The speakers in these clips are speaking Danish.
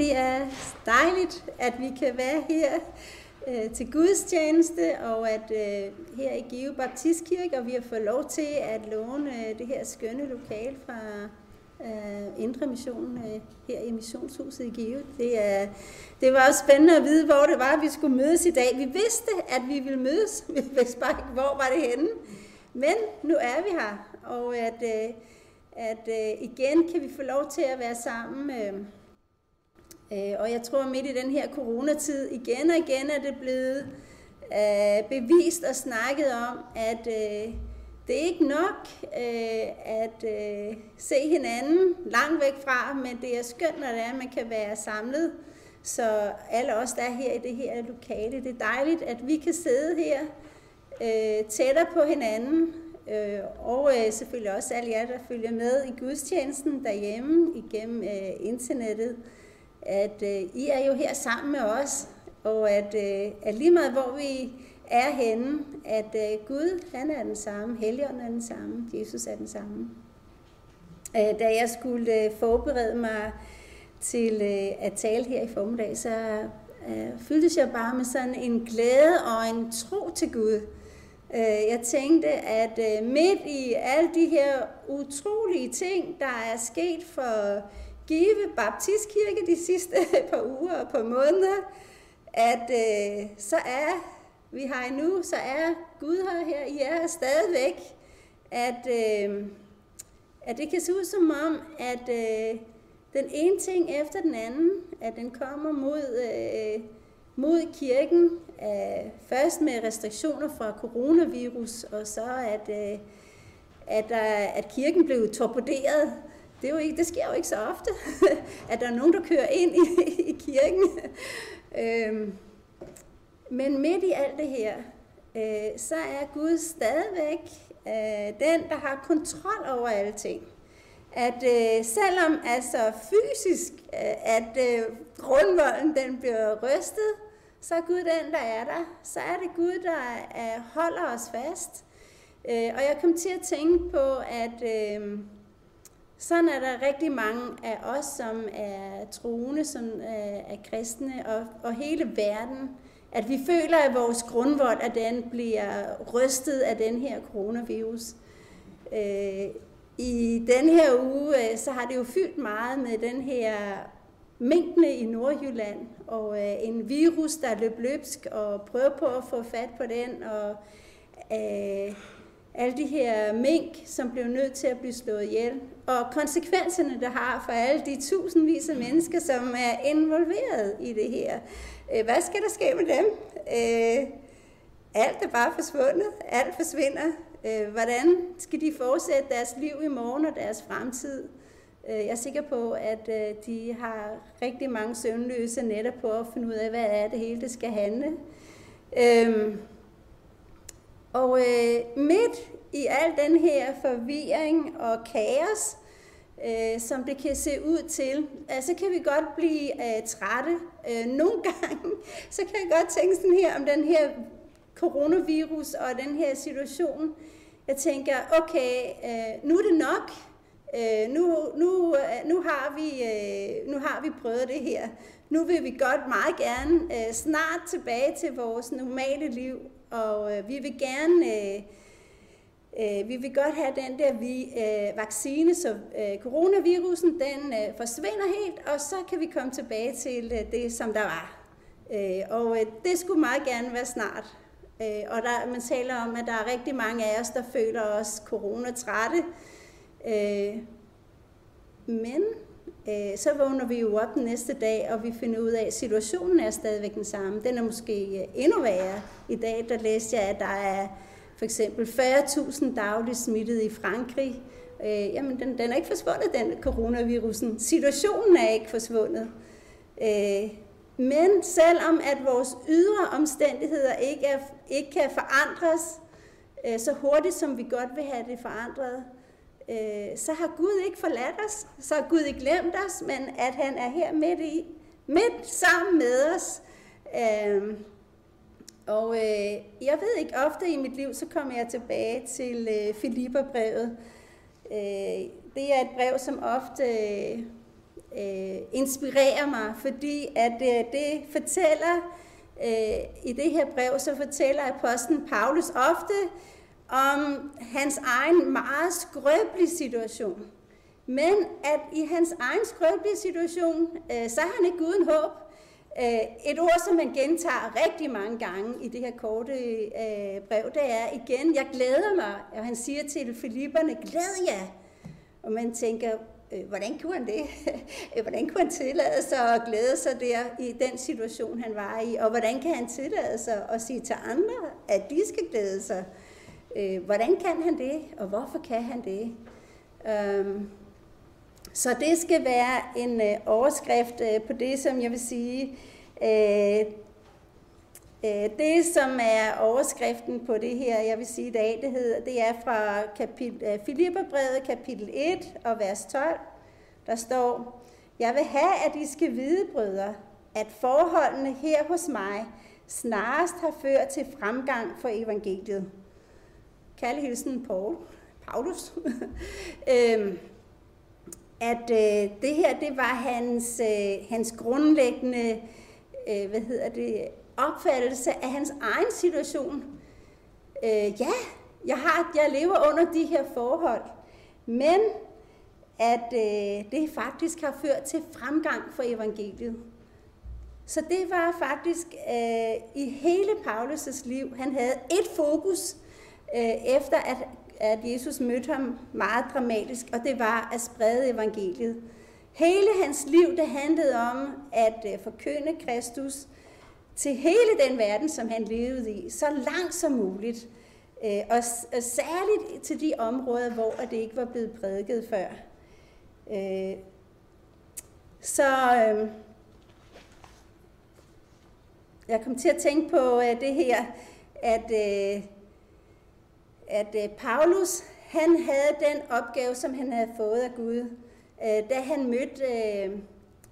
det er dejligt, at vi kan være her øh, til gudstjeneste, og at øh, her i Give Baptistkirke, og vi har fået lov til at låne øh, det her skønne lokal fra øh, Indre Mission øh, her i Missionshuset i Give. Det, er, det var også spændende at vide, hvor det var, vi skulle mødes i dag. Vi vidste, at vi ville mødes, vi vidste bare ikke, hvor var det henne. Men nu er vi her, og at, øh, at øh, igen kan vi få lov til at være sammen. Øh, øh, Øh, og jeg tror midt i den her coronatid, igen og igen er det blevet øh, bevist og snakket om, at øh, det er ikke nok at se hinanden langt væk fra, men det er skønt, når det er, at man kan være samlet. Så alle os, der er her i det her lokale, det er dejligt, at vi kan sidde her øh, tættere på hinanden, øh, og øh, selvfølgelig også alle jer, der følger med i gudstjenesten derhjemme igennem øh, internettet, at øh, I er jo her sammen med os, og at, øh, at lige meget hvor vi er henne, at øh, Gud han er den samme, Helligånden er den samme, Jesus er den samme. Øh, da jeg skulle øh, forberede mig til øh, at tale her i formiddag, så øh, fyldtes jeg bare med sådan en glæde og en tro til Gud. Øh, jeg tænkte, at øh, midt i alle de her utrolige ting, der er sket for Give Baptistkirke de sidste par uger og par måneder, at øh, så er vi har endnu, så er Gud her, her I er stadigvæk, at, øh, at det kan se ud som om, at øh, den ene ting efter den anden, at den kommer mod, øh, mod kirken, øh, først med restriktioner fra coronavirus, og så at, øh, at, øh, at kirken blev torpederet. Det, er jo ikke, det sker jo ikke så ofte, at der er nogen, der kører ind i, i kirken. øh, men midt i alt det her, øh, så er Gud stadigvæk øh, den, der har kontrol over alle ting. At øh, selvom altså fysisk, øh, at øh, grundvolden den bliver rystet, så er Gud den, der er der. Så er det Gud, der øh, holder os fast. Øh, og jeg kom til at tænke på, at øh, sådan er der rigtig mange af os, som er troende, som øh, er kristne, og, og hele verden, at vi føler, at vores grundvold at den bliver rystet af den her coronavirus. Øh, I den her uge, øh, så har det jo fyldt meget med den her mængdene i Nordjylland, og øh, en virus, der løb løbsk, og prøve på at få fat på den, og øh, alle de her mink, som blev nødt til at blive slået ihjel, og konsekvenserne, det har for alle de tusindvis af mennesker, som er involveret i det her. Øh, hvad skal der ske med dem? Øh, alt er bare forsvundet. Alt forsvinder. Øh, hvordan skal de fortsætte deres liv i morgen og deres fremtid? Jeg er sikker på, at de har rigtig mange søvnløse netter på at finde ud af, hvad er det hele, det skal handle. Øhm, og øh, midt i al den her forvirring og kaos, øh, som det kan se ud til, øh, så kan vi godt blive øh, trætte. Øh, nogle gange, så kan jeg godt tænke sådan her om den her coronavirus og den her situation. Jeg tænker, okay, øh, nu er det nok. Øh, nu, nu, øh, nu, har vi, øh, nu har vi prøvet det her. Nu vil vi godt meget gerne øh, snart tilbage til vores normale liv, og øh, vi vil gerne... Øh, Øh, vi vil godt have den der vi, øh, vaccine, så øh, coronavirusen den øh, forsvinder helt, og så kan vi komme tilbage til øh, det, som der var. Øh, og øh, det skulle meget gerne være snart. Øh, og der, man taler om, at der er rigtig mange af os, der føler os coronatrætte. Øh, men øh, så vågner vi jo op den næste dag, og vi finder ud af, at situationen er stadigvæk den samme. Den er måske øh, endnu værre. I dag der læste jeg, at der er for eksempel 40.000 dagligt smittede i Frankrig. Øh, jamen, den, den er ikke forsvundet, den coronavirusen. Situationen er ikke forsvundet. Øh, men selvom at vores ydre omstændigheder ikke, er, ikke kan forandres øh, så hurtigt, som vi godt vil have det forandret, øh, Øh, så har Gud ikke forladt os, så har Gud ikke glemt os, men at han er her midt i, midt sammen med os. Øh, og øh, jeg ved ikke, ofte i mit liv, så kommer jeg tilbage til øh, Filipperbrevet. Øh, det er et brev, som ofte øh, øh, inspirerer mig, fordi at øh, det fortæller, øh, i det her brev, så fortæller apostlen Paulus ofte om hans egen meget skrøbelige situation. Men at i hans egen skrøbelige situation, øh, så har han ikke uden håb. Øh, et ord, som man gentager rigtig mange gange i det her korte øh, brev, det er igen, jeg glæder mig. Og han siger til Filipperne, glæd jer. Og man tænker, øh, hvordan kunne han det? Øh, hvordan kunne han tillade sig at glæde sig der i den situation, han var i? Og hvordan kan han tillade sig at sige til andre, at de skal glæde sig? Øh, hvordan kan han det, og hvorfor kan han det? Um, så det skal være en øh, overskrift øh, på det, som jeg vil sige, øh, øh, det som er overskriften på det her, jeg vil sige i dag, det, hedder, det er fra kapitel, øh, Filipperbrevet kapitel 1 og vers 12. Der står, jeg vil have, at I skal vide, brødre, at forholdene her hos mig snarest har ført til fremgang for evangeliet. Kærlig hilsen Paul, Paulus. øhm, at øh, det her, det var hans, øh, hans grundlæggende, øh, hvad hedder det, opfattelse af hans egen situation. Øh, ja, jeg, har, jeg lever under de her forhold, men at øh, det faktisk har ført til fremgang for evangeliet. Så det var faktisk øh, i hele Paulus' liv, han havde et fokus, øh, Øh, efter at at Jesus mødte ham meget dramatisk, og det var at sprede evangeliet. Hele hans liv, det handlede om at øh, forkynde Kristus til hele den verden, som han levede i, så langt som muligt. Øh, og særligt til de områder, hvor det ikke var blevet prædiket før. Så jeg kom til at tænke på det her, at at øh, Paulus, han havde den opgave, som han havde fået af Gud, øh, da han mødte, øh,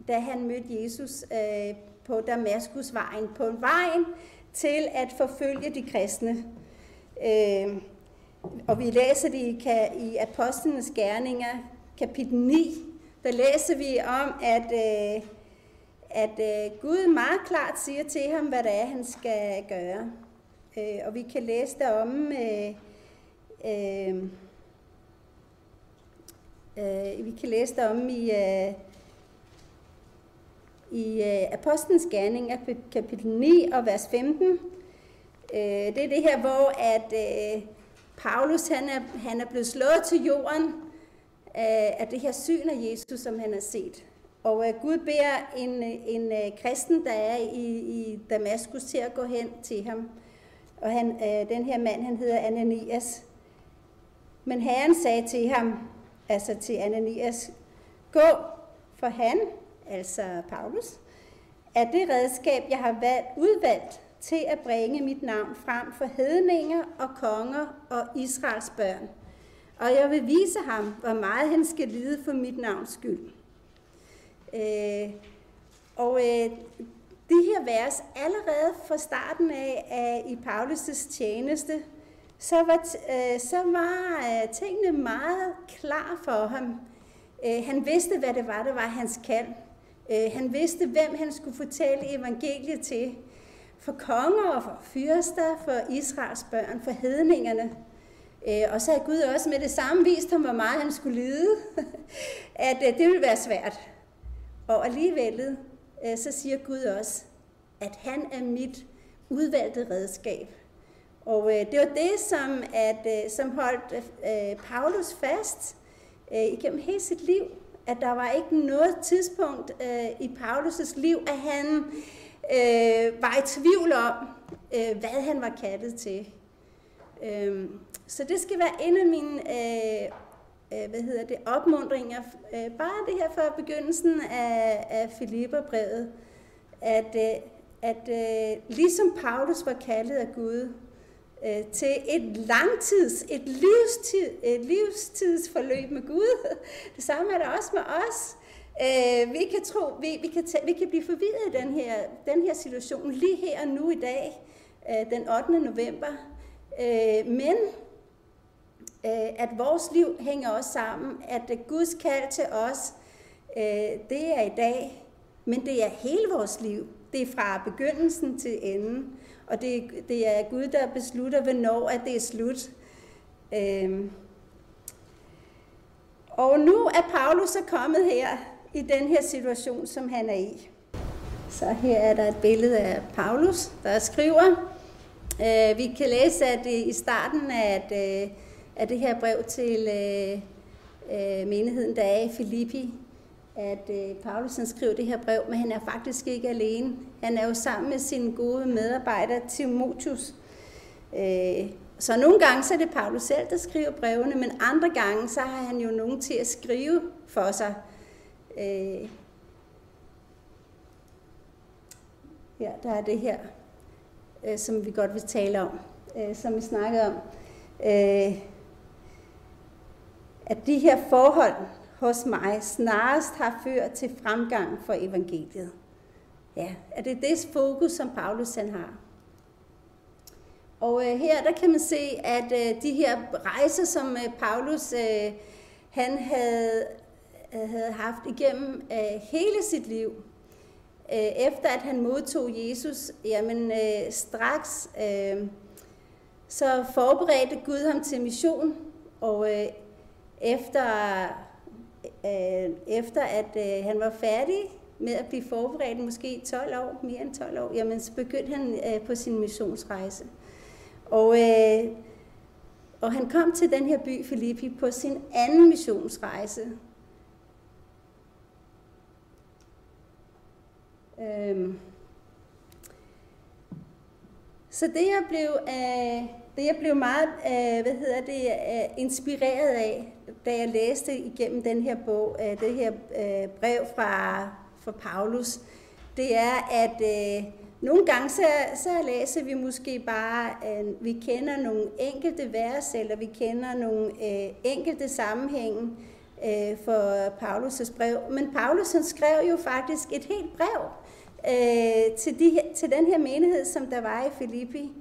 da han mødte Jesus øh, på Damaskusvejen, på en vejen til at forfølge de kristne. Øh, og vi læser det i, i Apostlenes Gerninger, kapitel 9. Der læser vi om, at, øh, at Gud meget klart siger til ham, hvad det er, han skal gøre. Og vi kan læse der om øh, øh, vi kan læse om i, øh, i øh, Apostlenes Gerning, kapitel 9 og vers 15. Øh, det er det her, hvor at øh, Paulus han er, han er blevet slået til jorden øh, af det her syn af Jesus, som han har set. Og øh, Gud beder en, en øh, kristen, der er i, i Damaskus, til at gå hen til ham. Og han, øh, den her mand, han hedder Ananias. Men Herren sagde til ham, altså til Ananias, gå, for han, altså Paulus, er det redskab, jeg har valgt, udvalgt til at bringe mit navn frem for hedninger og konger og Israels børn. Og jeg vil vise ham, hvor meget han skal lide for mit navns skyld. Øh, og øh, de her vers, allerede fra starten af, af i Paulus' tjeneste, så var, øh, så var øh, tingene meget klar for ham. Øh, han vidste, hvad det var, der var hans kald. Øh, han vidste, hvem han skulle fortælle evangeliet til. For konger og for fyrster, for Israels børn, for hedningerne. Øh, og så havde Gud også med det samme vist ham, hvor meget han skulle lide, at øh, det ville være svært. Og alligevel, øh, så siger Gud også, at han er mit udvalgte redskab. Og øh, det var det, som, at, øh, som holdt øh, Paulus fast øh, igennem hele sit liv. At der var ikke noget tidspunkt øh, i Paulus' liv, at han øh, var i tvivl om, øh, hvad han var kaldet til. Øh, så det skal være en af mine øh, øh, hvad hedder det, opmundringer. Øh, bare det her fra begyndelsen af, af Filipperbrevet, at, øh, at øh, ligesom Paulus var kaldet af Gud, øh, til et langtids, et, livstid, et livstidsforløb med Gud. Det samme er der også med os. Øh, vi kan tro, vi, vi, kan tage, vi kan blive forvirret i den her, den her situation lige her og nu i dag, øh, den 8. november. Øh, men øh, at vores liv hænger også sammen, at Guds kald til os øh, det er i dag, men det er hele vores liv. Det er fra begyndelsen til enden. Og det, det er Gud, der beslutter, hvornår at det er slut. Øhm. Og nu er Paulus så kommet her i den her situation, som han er i. Så her er der et billede af Paulus, der skriver. Øh, vi kan læse, at i starten af, at, øh, af det her brev til øh, øh menigheden, der er i Filippi, at øh, Paulus han skriver det her brev, men han er faktisk ikke alene. Han er jo sammen med sin gode medarbejder Timotius. Øh, så nogle gange så er det Paulus selv, der skriver brevene, men andre gange så har han jo nogen til at skrive for sig. Øh, ja, der er det her, øh, som vi godt vil tale om, øh, som vi snakkede om. Øh, at de her forhold, hos mig snarest har ført til fremgang for evangeliet. Ja, er det det fokus, som Paulus han har. Og øh, her der kan man se, at øh, de her rejser, som øh, Paulus øh, han havde, øh, havde haft igennem øh, hele sit liv, øh, efter at han modtog Jesus, jamen øh, straks øh, så forberedte Gud ham til mission, og øh, efter øh, efter at øh, han var færdig med at blive forberedt, måske 12 år, mere end 12 år, jamen så begyndte han øh, på sin missionsrejse. Og, øh, og han kom til den her by, Filippi, på sin anden missionsrejse. Øhm. Så det jeg blev, øh, det jeg blev meget, øh, hvad hedder det, øh, inspireret af, da jeg læste igennem den her bog, øh, det her øh, brev fra, fra Paulus, det er, at øh, nogle gange så, så læser vi måske bare, øh, vi kender nogle enkelte vers, eller vi kender nogle øh, enkelte sammenhænge øh, for Paulus' brev. Men Paulus han skrev jo faktisk et helt brev øh, til, de, til den her menighed, som der var i Filippi.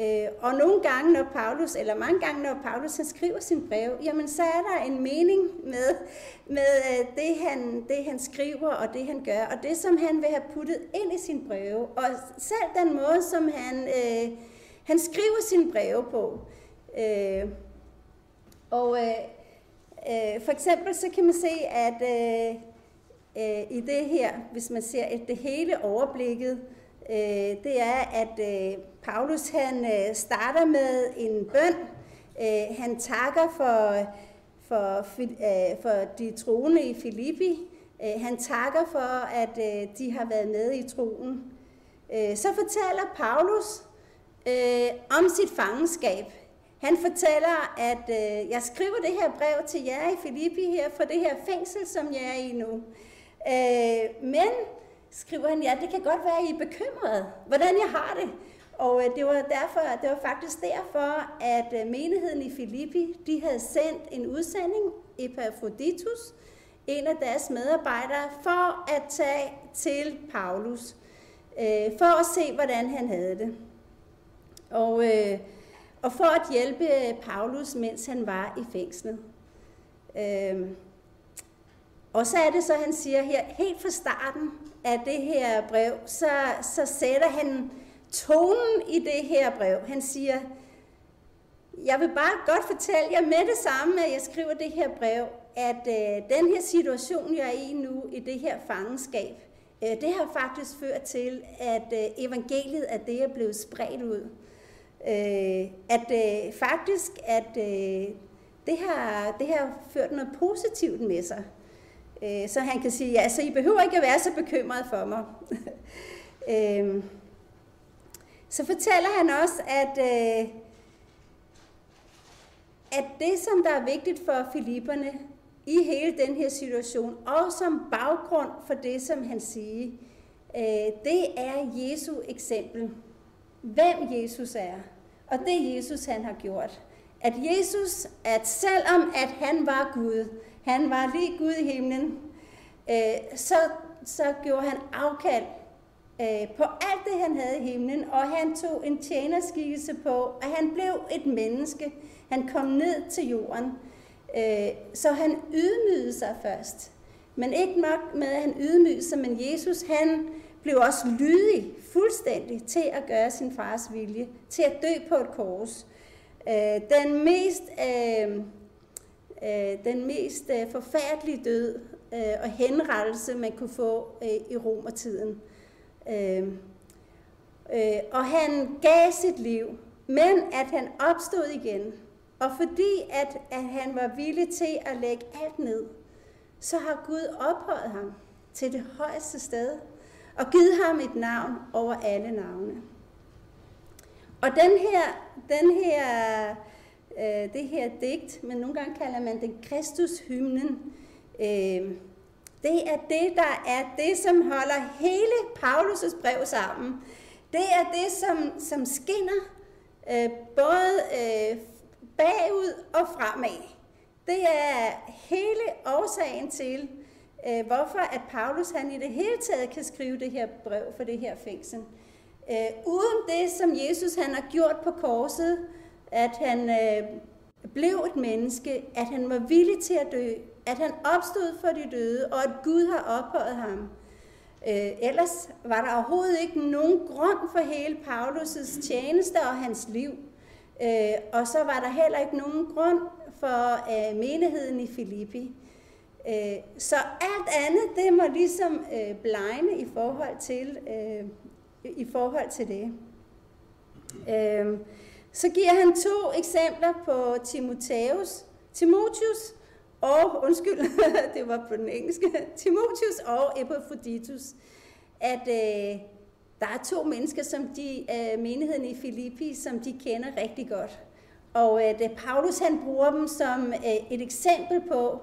Øh, og nogle gange, når Paulus, eller mange gange, når Paulus han skriver sin brev, jamen så er der en mening med, med øh, det, han, det, han skriver og det, han gør, og det, som han vil have puttet ind i sin breve, og selv den måde, som han, øh, han skriver sin breve på. Øh, og øh, øh, for eksempel så kan man se, at øh, øh, i det her, hvis man ser et det hele overblikket, øh, det er, at øh, Paulus han øh, starter med en bøn. Øh, han takker for, for, øh, for de troende i Filippi. Øh, han takker for, at øh, de har været med i troen. Øh, så fortæller Paulus øh, om sit fangenskab. Han fortæller, at øh, jeg skriver det her brev til jer i Filippi her for det her fængsel, som jeg er i nu. Øh, men skriver han, ja, det kan godt være, at I er bekymrede, hvordan jeg har det. Og øh, det var, derfor, det var faktisk derfor, at øh, menigheden i Filippi, de havde sendt en udsending, Epaphroditus, en af deres medarbejdere, for at tage til Paulus, øh, for at se, hvordan han havde det. Og, øh, og for at hjælpe Paulus, mens han var i fængslet. Øh, og så er det så, han siger her, helt fra starten af det her brev, så, så sætter han tonen i det her brev. Han siger, jeg vil bare godt fortælle jer med det samme, at jeg skriver det her brev, at øh, den her situation, jeg er i nu, i det her fangenskab, øh, det har faktisk ført til, at øh, evangeliet af det er blevet spredt ud. Øh, at øh, faktisk, at øh, det, har, det har ført noget positivt med sig. Øh, så han kan sige, ja, så I behøver ikke at være så bekymret for mig. øh, så fortæller han også, at, øh, at det, som der er vigtigt for Filipperne i hele den her situation, og som baggrund for det, som han siger, øh, det er Jesu eksempel. Hvem Jesus er, og det Jesus han har gjort. At Jesus, at selvom at han var Gud, han var lige Gud i himlen, øh, så, så gjorde han afkald øh, på alt det, han havde i himlen, og han tog en tjenerskikkelse på, og han blev et menneske. Han kom ned til jorden, øh, så han ydmygede sig først. Men ikke nok med, at han ydmygede sig, men Jesus han blev også lydig fuldstændig til at gøre sin fars vilje, til at dø på et kors. Øh, den mest, øh, øh, den mest øh, forfærdelige død øh, og henrettelse, man kunne få øh, i romertiden. Øh, øh, og han gav sit liv, men at han opstod igen. Og fordi at, at han var villig til at lægge alt ned, så har Gud ophøjet ham til det højeste sted og givet ham et navn over alle navne. Og den her, den her, øh, det her digt, men nogle gange kalder man det Kristushymnen, øh, det er det, der er det, som holder hele Paulus' brev sammen. Det er det, som, som skinner øh, både øh, bagud og fremad. Det er hele årsagen til, øh, hvorfor at Paulus han i det hele taget kan skrive det her brev for det her fængsel. Øh, uden det, som Jesus han har gjort på korset, at han øh, blev et menneske, at han var villig til at dø, at han opstod for de døde, og at Gud har ophøjet ham. Øh, ellers var der overhovedet ikke nogen grund for hele Paulus' tjeneste og hans liv. Øh, og så var der heller ikke nogen grund for øh, menigheden i Filippi. Øh, så alt andet, det må ligesom øh, blegne i forhold til, øh, i forhold til det. Øh, så giver han to eksempler på Timotheus, Timotheus og, undskyld, det var på den engelske, Timotheus og Epaphroditus, at øh, der er to mennesker, som de øh, menigheden i Filippi, som de kender rigtig godt. Og øh, Paulus han bruger dem som øh, et eksempel på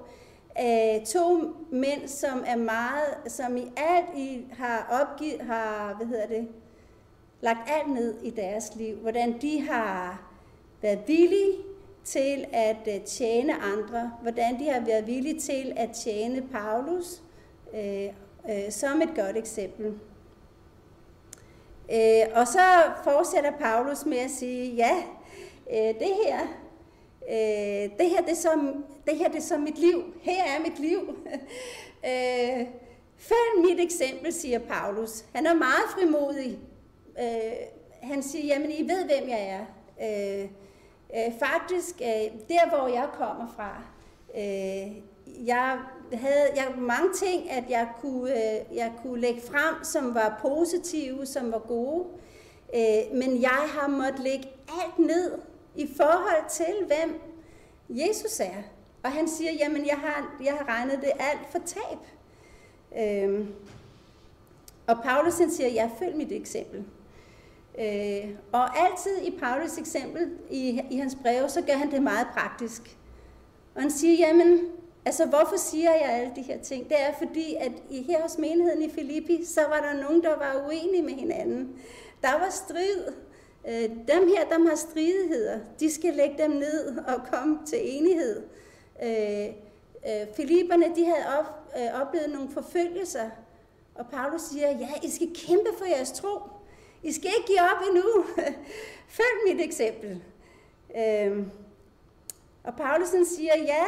øh, to mænd, som er meget, som i alt i har opgivet, har, hvad hedder det, lagt alt ned i deres liv. Hvordan de har været villige til at øh, tjene andre, hvordan de har været villige til at tjene Paulus, øh, øh, som et godt eksempel. Øh, og så fortsætter Paulus med at sige, ja, øh, det her, øh, det her, det er som, det her det er som mit liv. Her er mit liv. øh, følg mit eksempel, siger Paulus. Han er meget frimodig. Øh, han siger, jamen I ved, hvem jeg er. Øh, øh, faktisk, øh, der hvor jeg kommer fra, øh, jeg havde jeg mange ting, at jeg kunne, øh, jeg kunne lægge frem, som var positive, som var gode. Øh, men jeg har måttet lægge alt ned i forhold til, hvem Jesus er. Og han siger, jamen jeg har, jeg har regnet det alt for tab. Øh, og Paulus han siger, jeg følg mit eksempel. Øh, og altid i Paulus eksempel, i, i hans breve, så gør han det meget praktisk. Og han siger, jamen, altså hvorfor siger jeg alle de her ting? Det er fordi, at i, her hos menigheden i Filippi, så var der nogen, der var uenige med hinanden. Der var strid. Øh, dem her, der har stridigheder. De skal lægge dem ned og komme til enighed. Øh, øh, Filipperne, de havde op, øh, oplevet nogle forfølgelser. Og Paulus siger, ja, I skal kæmpe for jeres tro. I skal ikke give op endnu. Følg mit eksempel. Øh, og Paulusen siger, ja,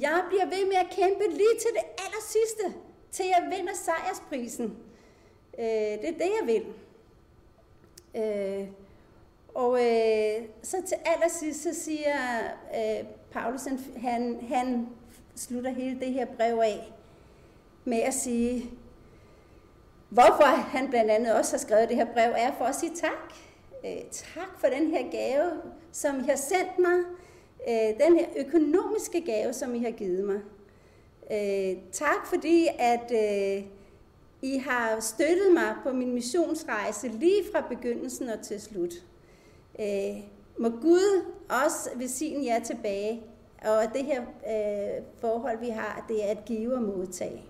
jeg bliver ved med at kæmpe lige til det aller sidste, til jeg vinder sejrsprisen. Øh, det er det, jeg vil. Øh, og øh, så til allersidst, så siger øh, Paulus, han, han slutter hele det her brev af med at sige, hvorfor han blandt andet også har skrevet det her brev, er for at sige tak. Øh, tak for den her gave, som I har sendt mig. Øh, den her økonomiske gave, som I har givet mig. Øh, tak fordi, at øh, I har støttet mig på min missionsrejse lige fra begyndelsen og til slut. Øh, må Gud også velsigne jer tilbage, og det her øh, forhold, vi har, det er at give og modtage.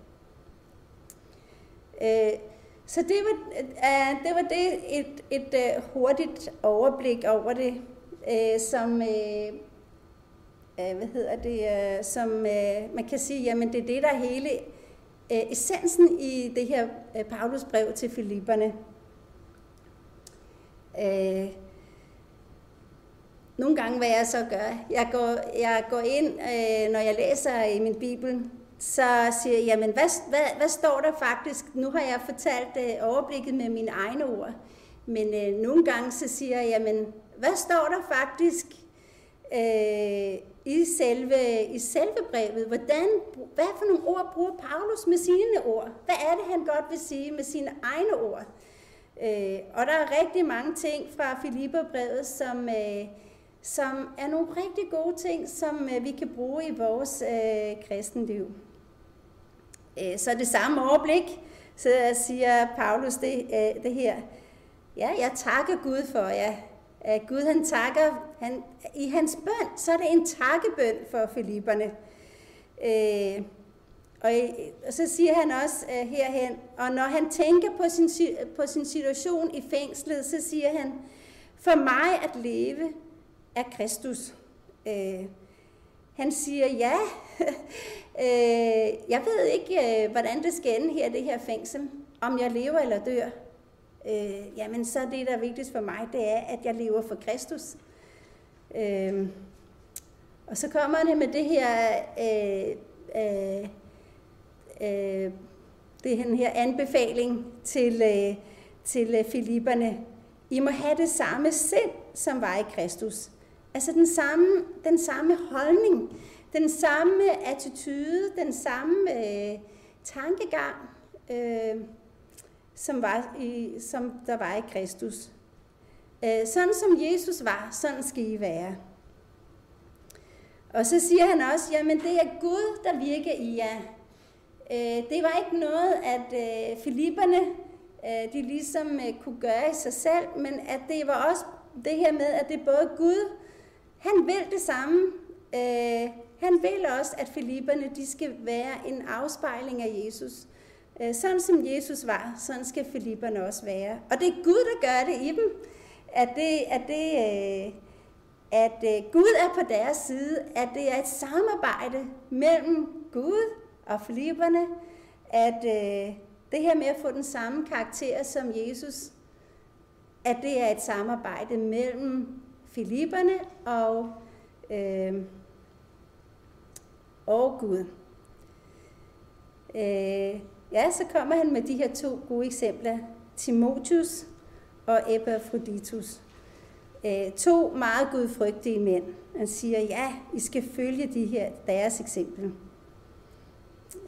Øh, så det var, øh, det, var det et, et øh, hurtigt overblik over det, øh, som, øh, øh hvad hedder det, øh, som man kan sige, jamen det er det, der er hele essensen i det her Paulus brev til Filipperne. Øh, nogle gange, hvad jeg så gør, jeg går, jeg går ind, øh, når jeg læser i min bibel, så siger jeg, jamen hvad, hvad, hvad står der faktisk? Nu har jeg fortalt øh, overblikket med mine egne ord, men øh, nogle gange så siger jeg, jamen hvad står der faktisk øh, i, selve, i selve brevet? Hvordan, hvad for nogle ord bruger Paulus med sine ord? Hvad er det, han godt vil sige med sine egne ord? Øh, og der er rigtig mange ting fra Filipperbrevet, som, øh, som er nogle rigtig gode ting, som øh, vi kan bruge i vores øh, kristenliv. Øh, så det samme overblik, så siger Paulus det, øh, det her. Ja, jeg takker Gud for jer. At Gud han takker, han, i hans bøn, så er det en takkebøn for Filipperne. Øh, og, og så siger han også øh, herhen, og når han tænker på sin, på sin situation i fængslet, så siger han, for mig at leve er Kristus. Øh, han siger, ja, øh, jeg ved ikke, øh, hvordan det skal ende her, det her fængsel, om jeg lever eller dør. Øh, jamen, så det, der er vigtigst for mig, det er, at jeg lever for Kristus. Øh, og så kommer han med det her, øh, øh, øh, det her, her anbefaling til, øh, til øh, Filipperne. I må have det samme sind, som var i Kristus. Altså den samme, den samme holdning, den samme attitude, den samme øh, tankegang, øh, som, var i, som der var i Kristus. Øh, sådan som Jesus var, sådan skal I være. Og så siger han også, jamen det er Gud, der virker i jer. Øh, det var ikke noget, at øh, Filipperne øh, de ligesom øh, kunne gøre i sig selv, men at det var også det her med, at det er både Gud, han vil det samme. Øh, han vil også, at Filipperne de skal være en afspejling af Jesus. Øh, sådan som Jesus var, sådan skal Filipperne også være. Og det er Gud, der gør det i dem. At, det, at, det, øh, at øh, Gud er på deres side, at det er et samarbejde mellem Gud og Filipperne, at øh, det her med at få den samme karakter som Jesus, at det er et samarbejde mellem Filipperne og, øh, og Gud. Øh, ja, så kommer han med de her to gode eksempler. Timotius og Epaphroditus. Øh, to meget gudfrygtige mænd. Han siger, ja, I skal følge de her, deres eksempel.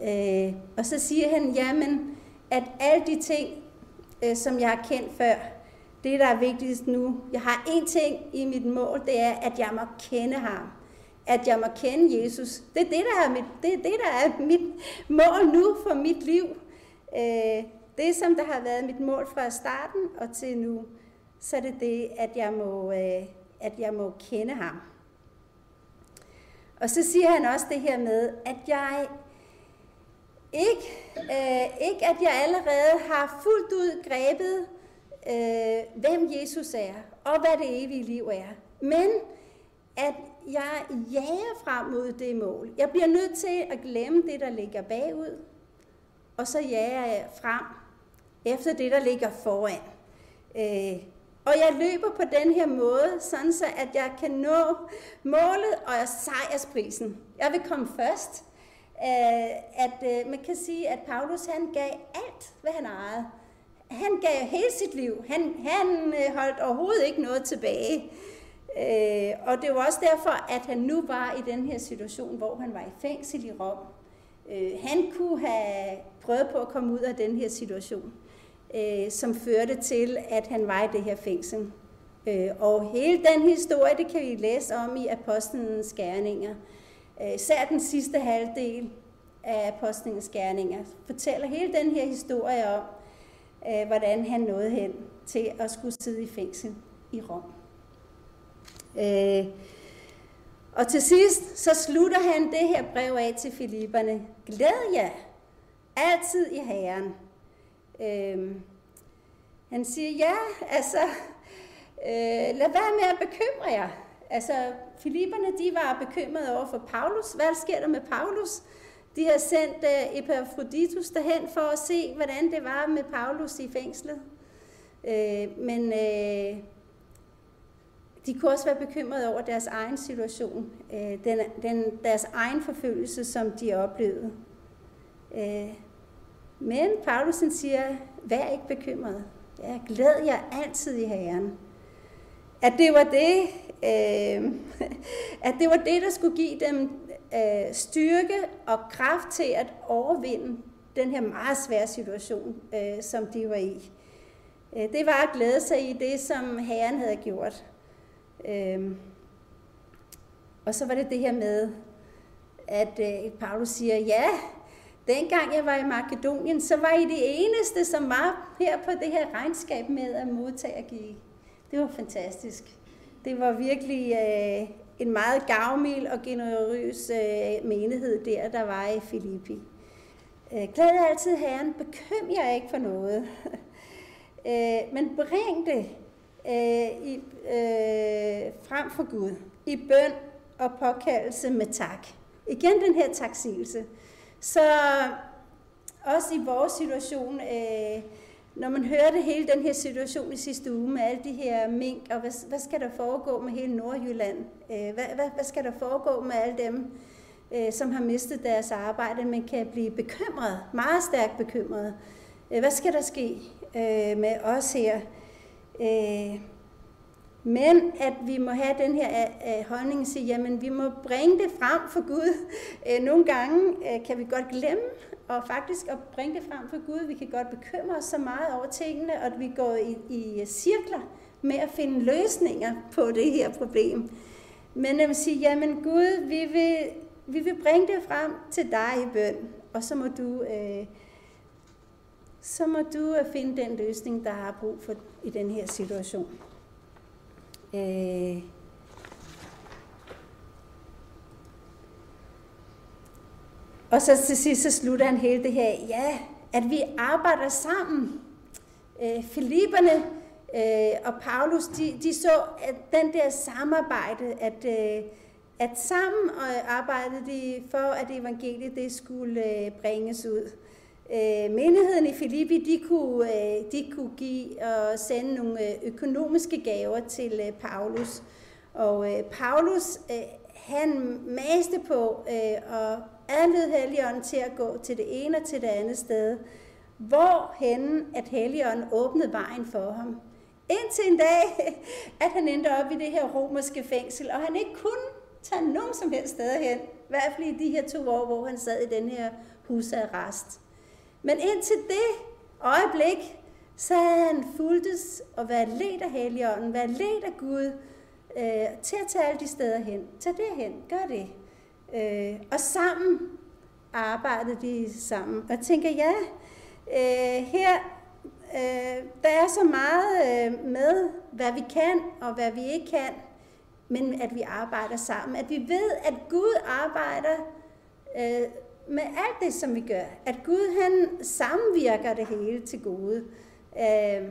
Øh, og så siger han, jamen, at alle de ting, øh, som jeg har kendt før, det, der er vigtigst nu, jeg har én ting i mit mål, det er, at jeg må kende ham. At jeg må kende Jesus. Det er det, der er mit, det er det, der er mit mål nu for mit liv. Øh, det, som der har været mit mål fra starten og til nu, så er det det, at jeg må, øh, at jeg må kende ham. Og så siger han også det her med, at jeg ikke, øh, ikke at jeg allerede har fuldt ud grebet, øh, hvem Jesus er, og hvad det evige liv er. Men at jeg jager frem mod det mål. Jeg bliver nødt til at glemme det, der ligger bagud, og så jager jeg frem efter det, der ligger foran. Øh, og jeg løber på den her måde, sådan så at jeg kan nå målet og sejrsprisen. Jeg vil komme først. Øh, at øh, man kan sige, at Paulus han gav alt, hvad han ejede. Han gav hele sit liv. Han, han øh, holdt overhovedet ikke noget tilbage. Øh, og det var også derfor, at han nu var i den her situation, hvor han var i fængsel i Rom. Øh, han kunne have prøvet på at komme ud af den her situation, som førte til, at han var i det her fængsel. og hele den historie, det kan vi læse om i Apostlenes Gerninger. Øh, især den sidste halvdel af Apostlenes gerninger, fortæller hele den her historie om, øh, hvordan han nåede hen til at skulle sidde i fængsel i Rom. Øh, og til sidst, så slutter han det her brev af til Filipperne. Glæd jer altid i Herren. Øh, han siger, ja, altså, øh, lad være med at bekymre jer. Altså, Filipperne, de var bekymrede over for Paulus. Hvad sker der med Paulus? De har sendt øh, uh, Epaphroditus derhen for at se, hvordan det var med Paulus i fængslet. Uh, men uh, de kunne også være bekymrede over deres egen situation, den, den, deres egen forfølgelse, som de oplevede. Øh, men Paulus siger, vær ikke bekymret. Jeg glæder jer altid i Herren. At det var det, øh, at det var det, der skulle give dem øh, styrke og kraft til at overvinde den her meget svære situation, øh, som de var i. Øh, det var at glæde sig i det, som Herren havde gjort. Øh, og så var det det her med, at øh, Paulus siger, ja, dengang jeg var i Makedonien, så var I det eneste, som var her på det her regnskab med at modtage og give. Det var fantastisk. Det var virkelig øh, en meget gavmild og generøs øh, menighed der, der var i Filippi. Øh, glæd altid Herren, bekym jer ikke for noget, øh, men bring det øh, i, øh, frem for Gud i bøn og påkaldelse med tak. Igen den her taksigelse. Så også i vores situation, øh, når man hørte hele den her situation i sidste uge med alle de her mink, og hvad, hvad skal der foregå med hele Nordjylland? Øh, hvad, hvad, hvad skal der foregå med alle dem, øh, som har mistet deres arbejde, men kan blive bekymret, meget stærkt bekymret? Øh, hvad skal der ske med os her? Men at vi må have den her øh, øh, holdning og sige, jamen vi må bringe det frem for Gud. Øh, nogle gange øh, kan vi godt glemme og faktisk at bringe det frem for Gud. Vi kan godt bekymre os så meget over tingene, og at vi går i, i cirkler med at finde løsninger på det her problem. Men at sige, jamen Gud, vi vil, vi vil bringe det frem til dig i bøn, og så må du, øh, så må du øh, finde den løsning, der har brug for i den her situation. Øh, Og så til sidst så slutter han hele det her, ja, at vi arbejder sammen. Øh, Filipperne øh, og Paulus, de, de så at den der samarbejde, at, øh, at sammen arbejdede de for, at evangeliet det skulle øh, bringes ud. Øh, menigheden i Filippi, de kunne, øh, de kunne give og sende nogle øh, økonomiske gaver til øh, Paulus. Og øh, Paulus, øh, han maste på øh, at anlede Helligånden til at gå til det ene og til det andet sted, hvorhen at Helligånden åbnede vejen for ham. Indtil en dag, at han endte op i det her romerske fængsel, og han ikke kunne tage nogen som helst steder hen. I hvert fald i de her to år, hvor han sad i den her husarrest. Men indtil det øjeblik, så havde han fuldtes og været let af Helligånden, været let af Gud, øh, til at tage alle de steder hen. Tag det hen, gør det. Øh, og sammen arbejdede de sammen. Og jeg tænker, ja, øh, her øh, der er så meget øh, med, hvad vi kan og hvad vi ikke kan, men at vi arbejder sammen. At vi ved, at Gud arbejder øh, med alt det, som vi gør. At Gud han samvirker det hele til gode. Øh,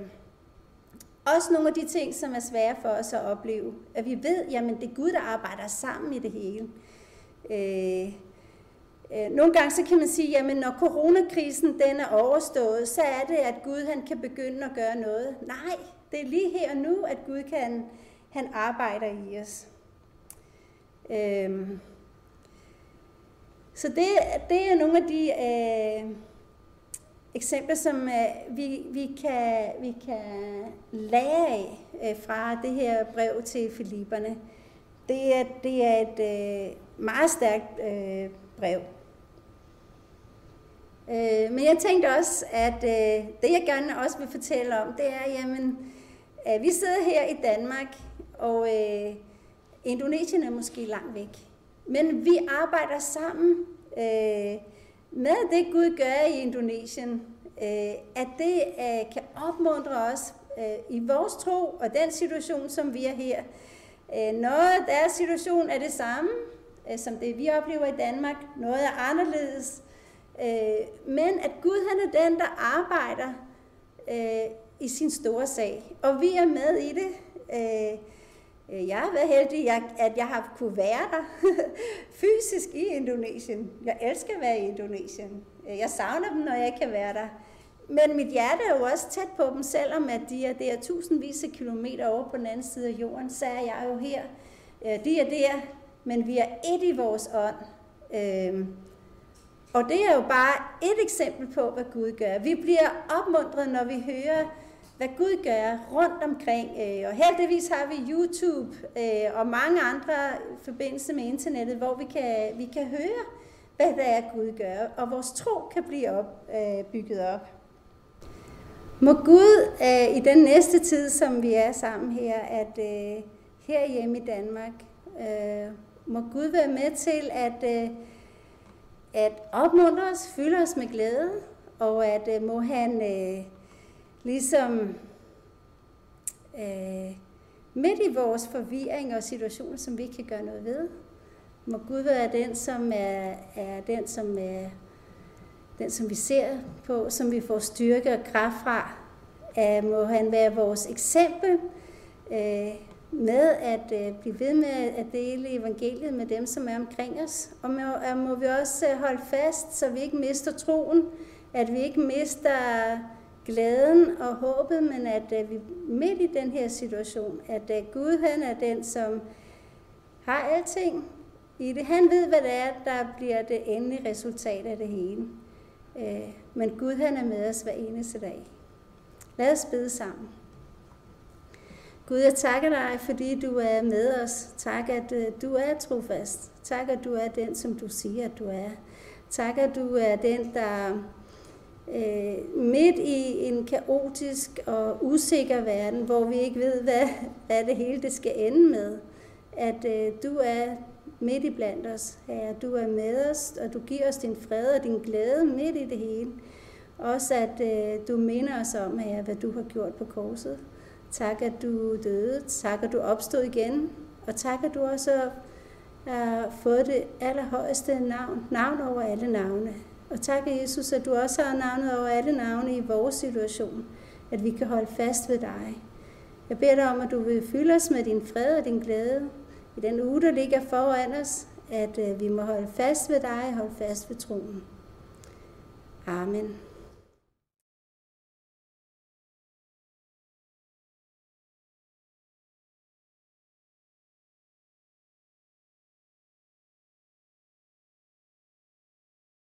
også nogle af de ting, som er svære for os at opleve. At vi ved, jamen det er Gud, der arbejder sammen i det hele. Øh, øh, nogle gange så kan man sige, jamen når coronakrisen den er overstået, så er det, at Gud han kan begynde at gøre noget. Nej, det er lige her og nu, at Gud kan, han arbejder i os. Øh, så det, det er nogle af de øh, eksempler, som øh, vi, vi, kan, vi kan lære af øh, fra det her brev til Filipperne. Det er, det er et øh, meget stærkt øh, brev. Øh, men jeg tænkte også, at øh, det jeg gerne også vil fortælle om, det er, jamen, at vi sidder her i Danmark, og øh, Indonesien er måske langt væk. Men vi arbejder sammen øh, med det, Gud gør i Indonesien. Øh, at det øh, kan opmuntre os øh, i vores tro og den situation, som vi er her. Øh, noget af deres situation er det samme, øh, som det vi oplever i Danmark. Noget er anderledes. Øh, men at Gud han er den, der arbejder øh, i sin store sag. Og vi er med i det. Øh, Øh, jeg har været heldig, at jeg har kunne være der fysisk i Indonesien. Jeg elsker at være i Indonesien. Øh, jeg savner dem, når jeg kan være der. Men mit hjerte er jo også tæt på dem, selvom at de er der tusindvis af kilometer over på den anden side af jorden, så er jeg jo her. Øh, de er der, men vi er et i vores ånd. Øhm, og det er jo bare et eksempel på, hvad Gud gør. Vi bliver opmuntret, når vi hører, hvad Gud gør rundt omkring. Øh, og heldigvis har vi YouTube øh, og mange andre forbindelser med internettet, hvor vi kan, vi kan høre, hvad det er, Gud gør. Og vores tro kan blive op, øh, bygget op. Må Gud øh, i den næste tid, som vi er sammen her, at øh, her hjemme i Danmark, øh, må Gud være med til at at opmuntre os, fylde os med glæde, og at øh, må han øh, ligesom øh, midt i vores forvirring og situationer, som vi ikke kan gøre noget ved, må Gud være den, som er, er den, som er den, som vi ser på, som vi får styrke og kraft fra. Øh, må han være vores eksempel, øh, med at øh, blive ved med at dele evangeliet med dem, som er omkring os. Og må, og må vi også holde fast, så vi ikke mister troen, at vi ikke mister glæden og håbet, men at øh, vi midt i den her situation, at øh, Gud han er den, som har alting i det. Han ved, hvad det er, der bliver det endelige resultat af det hele. Øh, men Gud han er med os hver eneste dag. Lad os bede sammen. Gud, jeg takker dig, fordi du er med os. Tak, at du er trofast. Tak, at du er den, som du siger, at du er. Tak, at du er den, der øh, midt i en kaotisk og usikker verden, hvor vi ikke ved, hvad, hvad det hele det skal ende med, at øh, du er midt i blandt os, herre. Du er med os, og du giver os din fred og din glæde midt i det hele. Også at øh, du minder os om, herre, hvad du har gjort på korset. Tak, at du døde. Tak, at du opstod igen. Og tak, at du også har fået det allerhøjeste navn, navn over alle navne. Og tak, Jesus, at du også har navnet over alle navne i vores situation, at vi kan holde fast ved dig. Jeg beder dig om, at du vil fylde os med din fred og din glæde i den uge, der ligger foran os, at øh, vi må holde fast ved dig og holde fast ved troen. Amen.